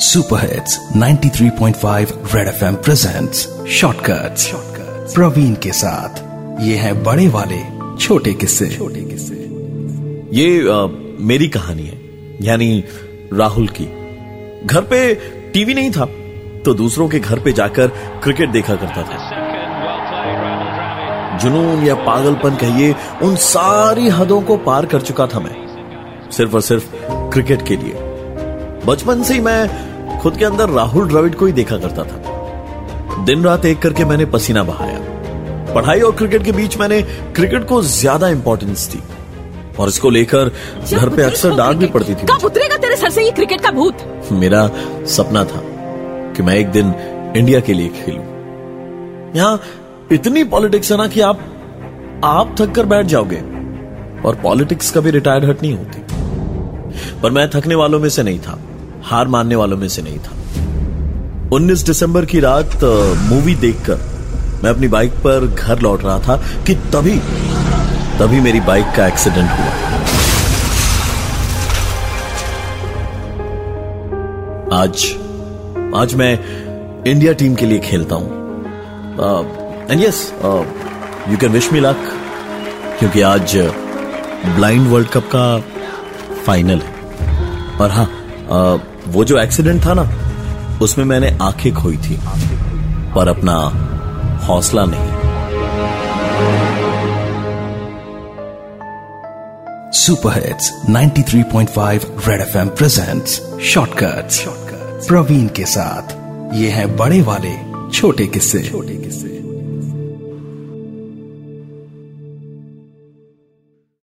Super hits 93.5 red FM presents shortcuts Praveen के साथ। ये है बड़े वाले छोटे किस्से। छोटे किस्से। ये आ, मेरी कहानी है यानी राहुल की। घर पे टीवी नहीं था तो दूसरों के घर पे जाकर क्रिकेट देखा करता था। जुनून या पागलपन कहिए उन सारी हदों को पार कर चुका था मैं सिर्फ़ और सिर्फ़ क्रिकेट के लिए। बचपन से ही मैं खुद के अंदर राहुल द्रविड़ को ही देखा करता था। दिन रात एक करके मैंने पसीना बहाया। पढ़ाई और क्रिकेट के बीच मैंने क्रिकेट को ज़्यादा इंपॉर्टेंस दी। और इसको लेकर घर पे अक्सर डांट भी पड़ती थी कब उतरेगा तेरे सर से ये क्रिकेट का भूत? मेरा सपना था कि मैं एक दिन इंडिया के लिए खेलूं। यहाँ इतनी पॉलिटिक्स है ना कि आप आप थक कर बैठ जाओगे। और पॉलिटिक्स कभी रिटायर्ड हट नहीं होती। पर मैं थकने वालों में से नहीं था। हार मानने वालों में से नहीं था। 19 दिसंबर की रात मूवी देखकर मैं अपनी बाइक पर घर लौट रहा था कि तभी तभी मेरी बाइक का एक्सीडेंट हुआ। आज आज मैं इंडिया टीम के लिए खेलता हूँ। And yes you can wish me luck क्योंकि आज ब्लाइंड वर्ल्ड कप का फाइनल है। और हाँ uh, वो जो एक्सीडेंट था ना, उसमें मैंने आँखें खोई थी, पर अपना हौसला नहीं। Super hits 93.5 red FM presents shortcuts Praveen के साथ, ये है बड़े वाले, छोटे किस्से। छोटे